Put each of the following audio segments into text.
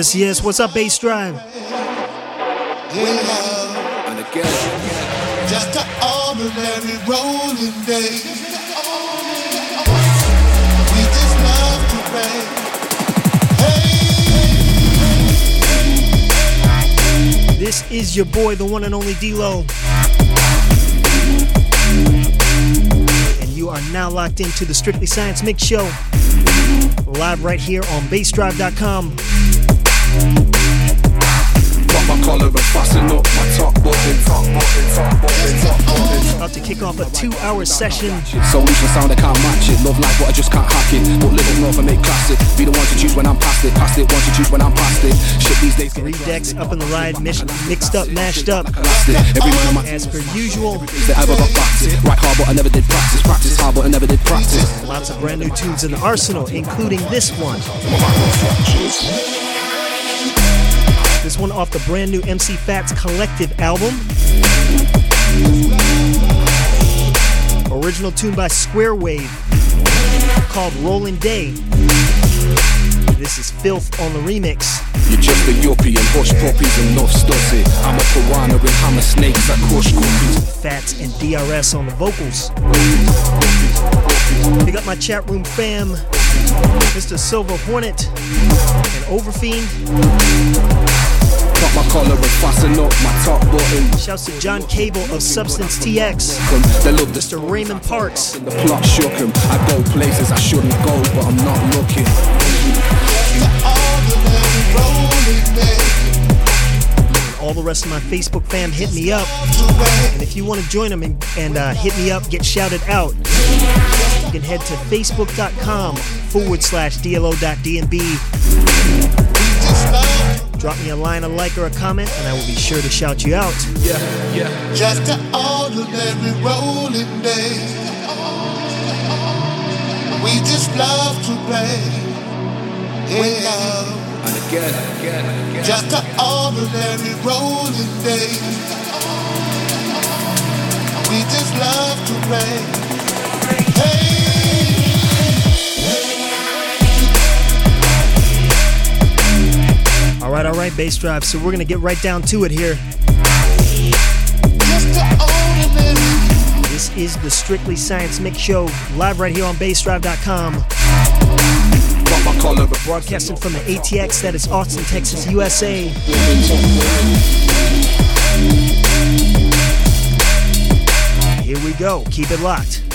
Yes, yes. What's up, Bassdrive? And again, just an ordinary rolling day. We just love to rain. Hey. This is your boy, the one and only dLo. And you are now locked into the Strictly Science Mix Show. Live right here on bassdrive.com. Collar and fasten up my top button, top button, top button, top button. About to kick off a two-hour session. Solution sound I can't match it. Love life, but I just can't hack it. Put little more for make classic. Be the one to choose when I'm past it. Past it, one to choose when I'm past it. Shit these days. Three decks up in the ride, mix, mixed up, mashed up. Blasted. Every man of my As per usual, that ever got it. Right hard, but I never did practice. Practice hard, but I never did practice. lots of brand new tunes in the arsenal, including this one. One off the brand new MC Fats Collective album. Original tune by Square Wave called Rolling Day. This is Philth on the remix. You're just a yuppie and hush puppies and enough stuff. I'm a piranha and hammer snakes that crush guppies. Fats and DRS on the vocals. Big up my chat room fam, Mr. Silver Hornet and Overfiend. Got my collar and fasten up my top button. Shouts to John Cable of Substance TX, They love Mr. Raymond Parks, The plot shook 'em. I go places I shouldn't go, but I'm not looking. All the rest of my Facebook fam hit me up. And if you want to join them and, and uh, hit me up, get shouted out, you can head to facebook.com forward slash DLO.DNB. Just love, Drop me a line, a like, or a comment, and I will be sure to shout you out. Yeah, yeah. just an ordinary rolling day. We just love to play. In love. And again, again, again. Just an ordinary rolling day. We just love to play. Hey. All right, all right, bassdrive. So we're going to get right down to it here. This is the Strictly Science Mix Show, live right here on bassdrive.com. Broadcasting from the ATX, that is Austin, Texas, USA. Here we go. Keep it locked.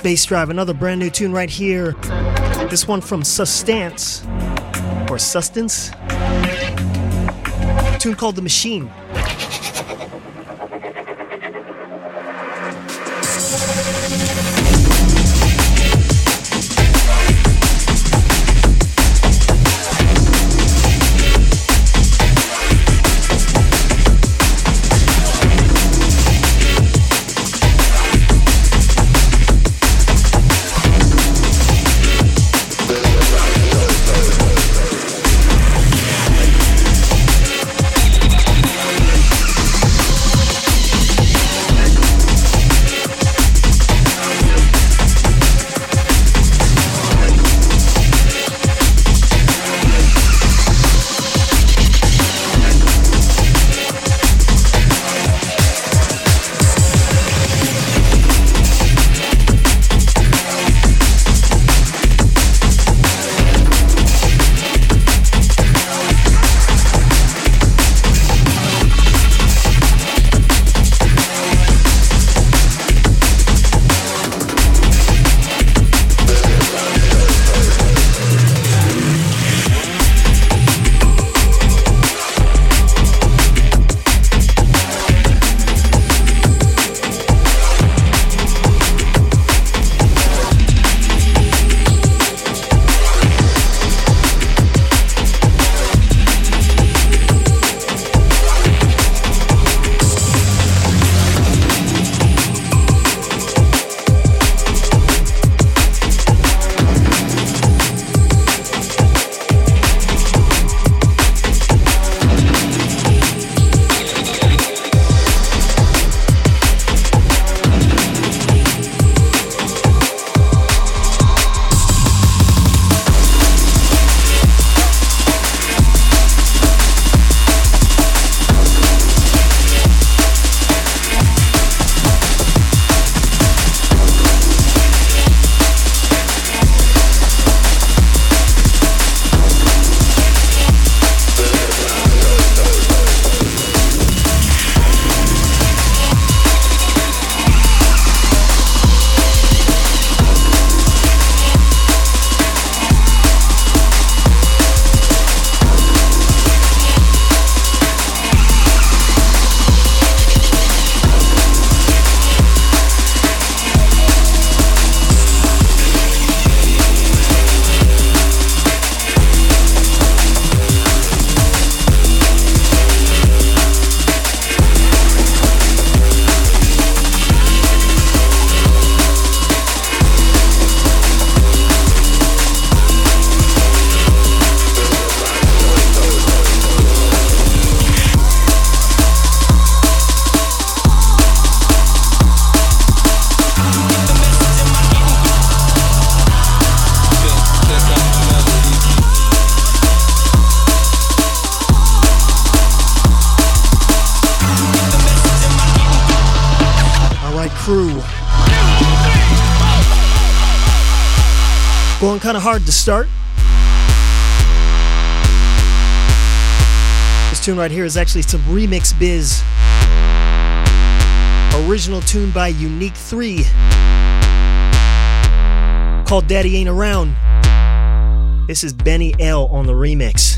Bassdrive, another brand new tune right here. This one from Sustance, or Sustance. A tune called The Machine. To start. This tune right here is actually some remix biz. Original tune by Unique 3 called Daddy Ain't Around. This is Benny L on the remix.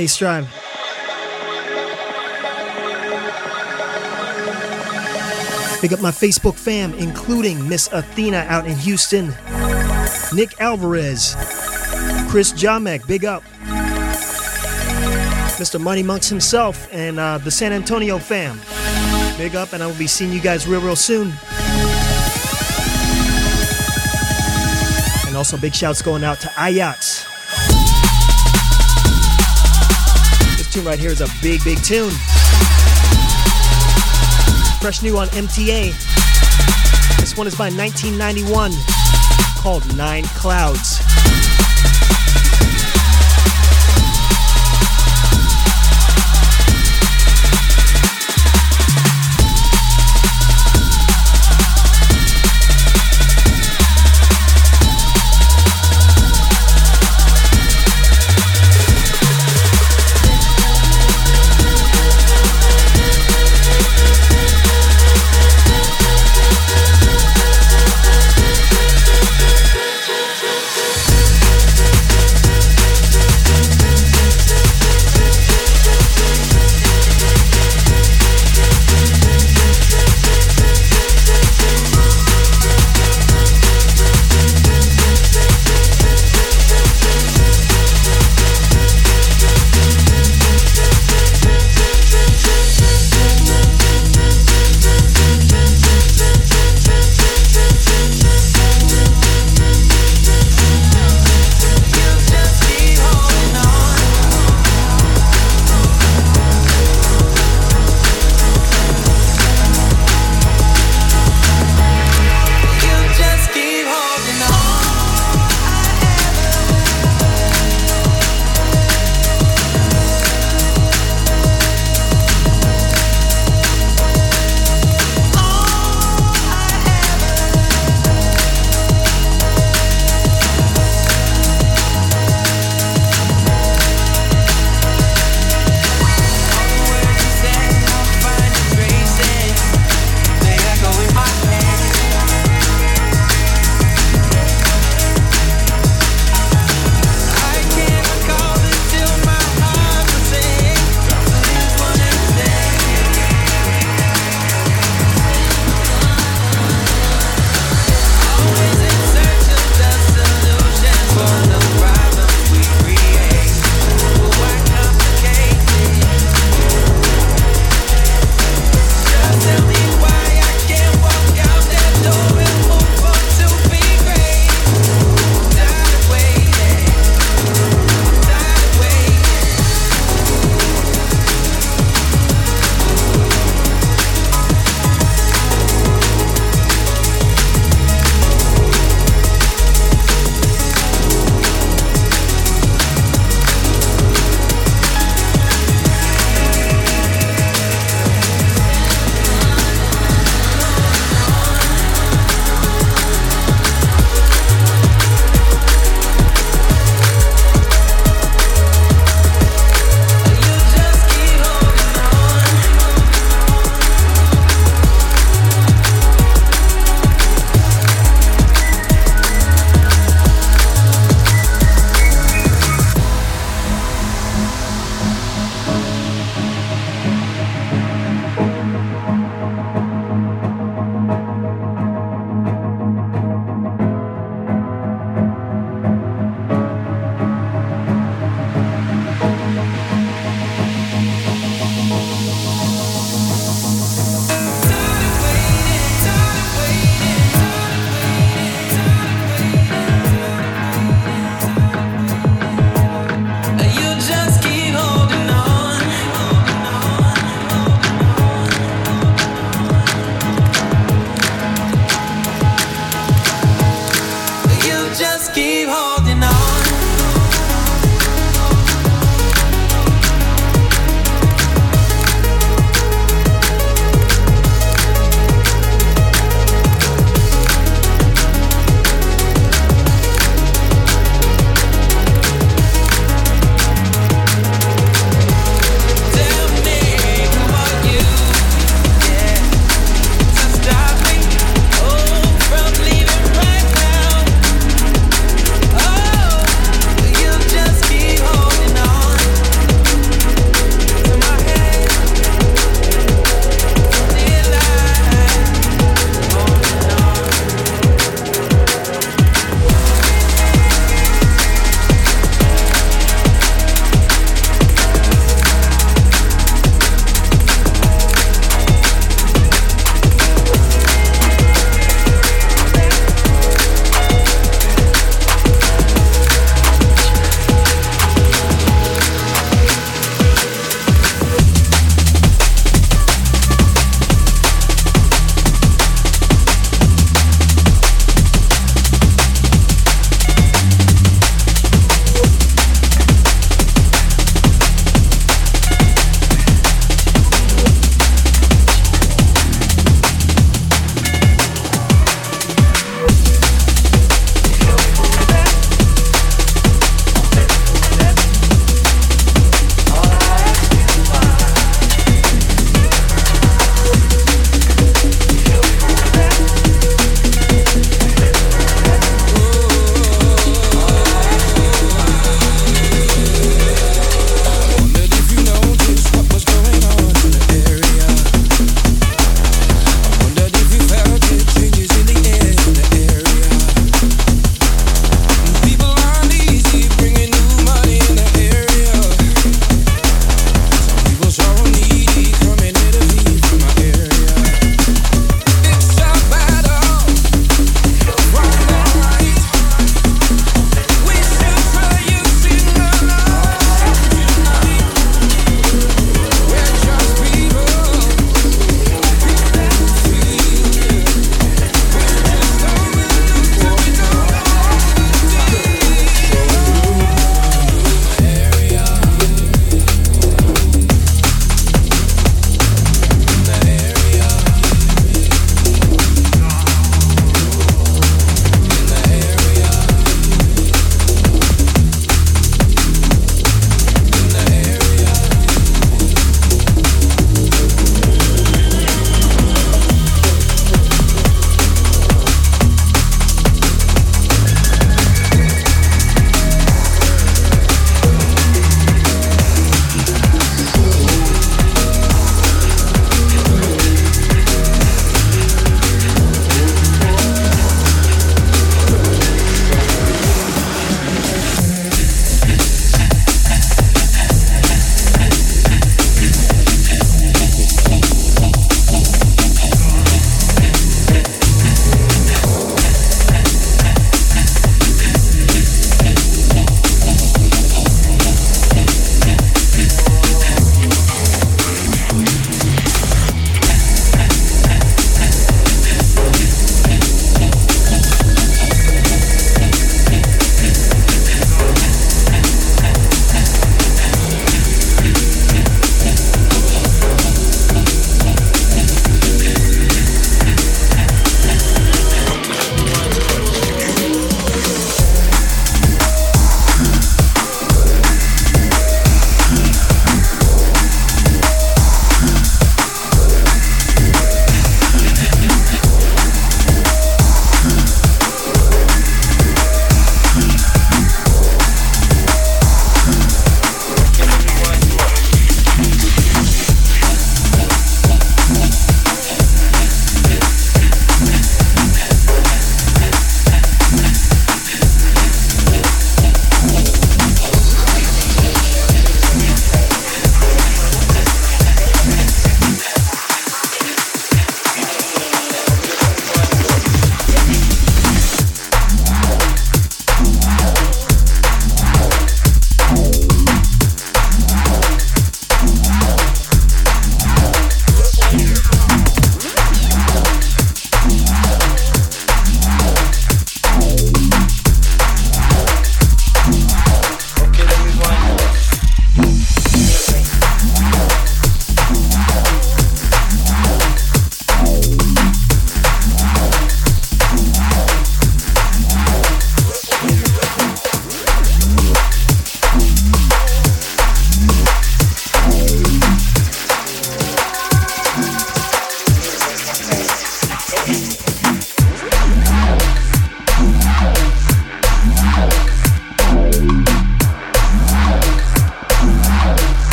Bassdrive. Pick up my Facebook fam, including Miss Athena out in Houston, Nick Alvarez, Chris Jamek, big up, Mr. Money Monks himself, and uh, the San Antonio fam, big up, and I will be seeing you guys real, real soon. And also, big shouts going out to Ayats. Tune right here is a big, big tune. Fresh new on MTA. This one is by 1991 called Nine Clouds.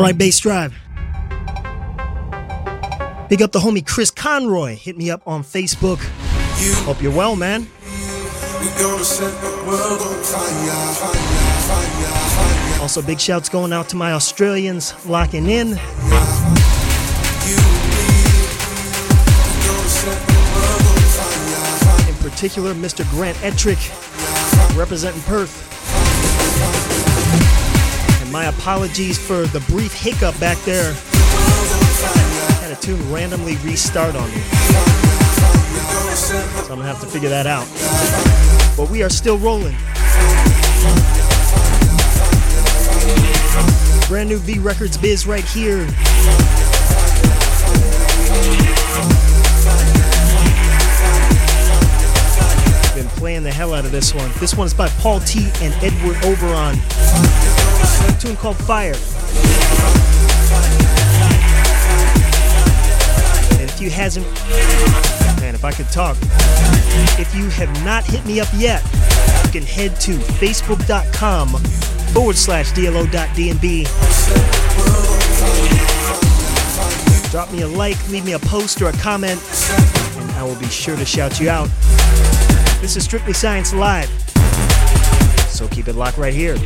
Right, Bassdrive. Big up the homie Chris Conroy. Hit me up on Facebook. Hope you're well, man. Also, big shouts going out to my Australians locking in. In particular, Mr. Grant Ettrick, representing Perth. My apologies for the brief hiccup back there. Had a tune randomly restart on me. So I'm gonna have to figure that out. But we are still rolling. Brand new V Records biz right here. Been playing the hell out of this one. This one is by Paul T and Edward Oberon tune called Fire. And if you hasn't, man, if I could talk, if you have not hit me up yet, you can head to facebook.com forward slash DLO.DNB. Drop me a like, leave me a post or a comment, and I will be sure to shout you out. This is Strictly Science Live, so keep it locked right here.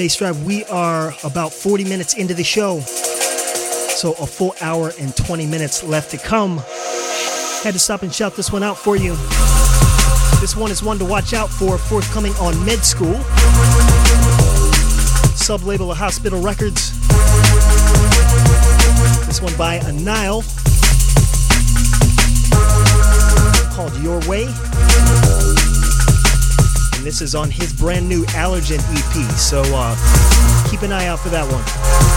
Bassdrive, we are about 40 minutes into the show. So a full hour and 20 minutes left to come. Had to stop and shout this one out for you. This one is one to watch out for, forthcoming on Med School, sub label of Hospital Records. This one by Anile, called Your Way. This is on his brand new Allergen EP, so uh, keep an eye out for that one.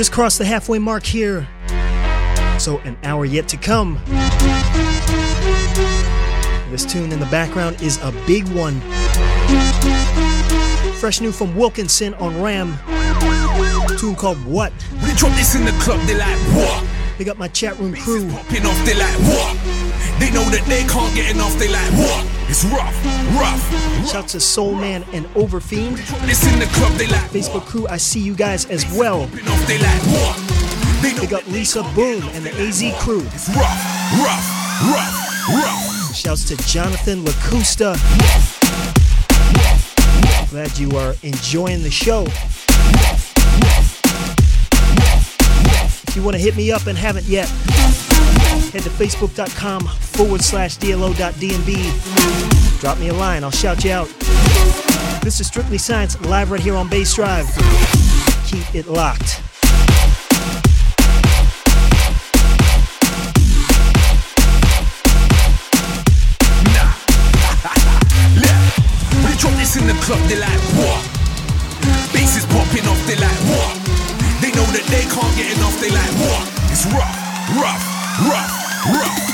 Just crossed the halfway mark here. So, an hour yet to come. This tune in the background is a big one. Fresh new from Wilkinson on Ram. A tune called What? We drop this in the club, they like, what? They got my chat room crew. Popping off, they like, what? They know that they can't get enough, they like, what? It's rough, rough. Shout to Soul Man and Overfiend. This in the club, they like, Facebook crew, I see you guys as well. popping they like, what? They know Big up Lisa Boom and the AZ crew. it's rough, rough, rough, rough. Shouts to Jonathan LaCusta. Glad you are enjoying the show. If you want to hit me up and haven't yet, head to facebook.com forward slash DLO.DNB. Drop me a line, I'll shout you out. This is Strictly Science live right here on Bassdrive. Keep it locked. Drop this in the club, they like, what? Bass is popping off, they like, what? They know that they can't get enough, they like, what? It's rough, rough, rough, rough.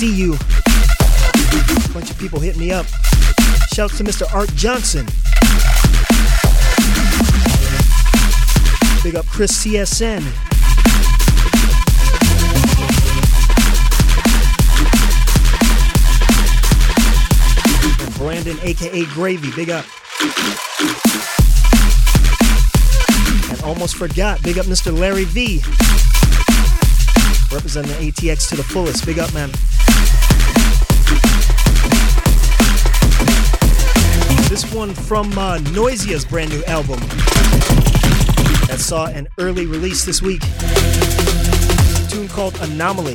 See you. A bunch of people hit me up. Shouts to Mr. Art Johnson. Big up Chris CSN. And Brandon, aka Gravy. Big up. And almost forgot. Big up Mr. Larry V. Representing the ATX to the fullest. Big up, man. This one from uh, Noisia's brand new album that saw an early release this week. A tune called Anomaly.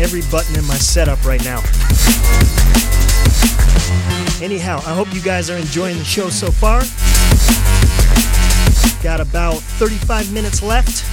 Every button in my setup right now. Anyhow, I hope you guys are enjoying the show so far. Got about 35 minutes left.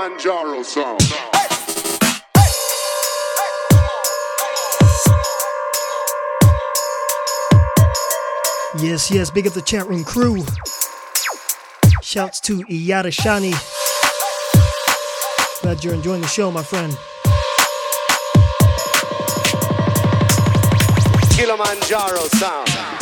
Kilimanjaro sound. Yes, yes, big up the chat room crew. Shouts to Iyada Shani. Glad you're enjoying the show, my friend. Kilimanjaro sound.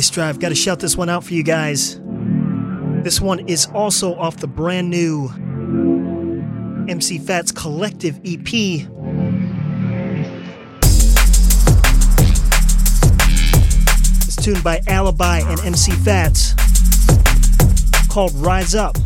Bassdrive. Got to shout this one out for you guys. This one is also off the brand new MC Fats Collective EP. It's tuned by Alibi and MC Fats called Rise Up.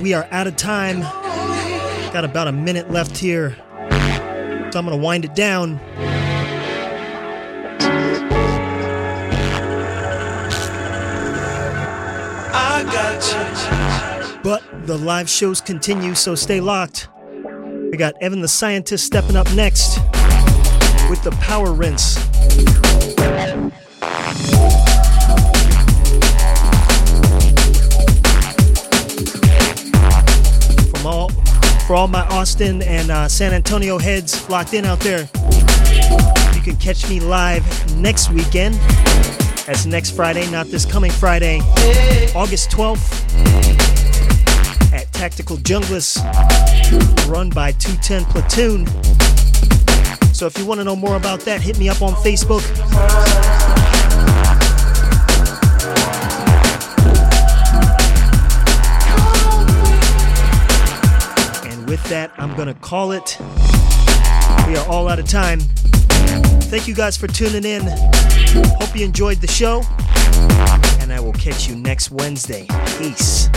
We are out of time. Got about a minute left here. So I'm going to wind it down. But the live shows continue, so stay locked. We got Evan the Scientist stepping up next with the Power Rinse. Austin and uh, San Antonio heads locked in out there, you can catch me live next weekend. That's next Friday, not this coming Friday, August 12th at Tactical Junglist, run by 210 Platoon. So if you want to know more about that, hit me up on Facebook. That, I'm going to call it. We are all out of time. Thank you guys for tuning in. Hope you enjoyed the show. And I will catch you next Wednesday. Peace.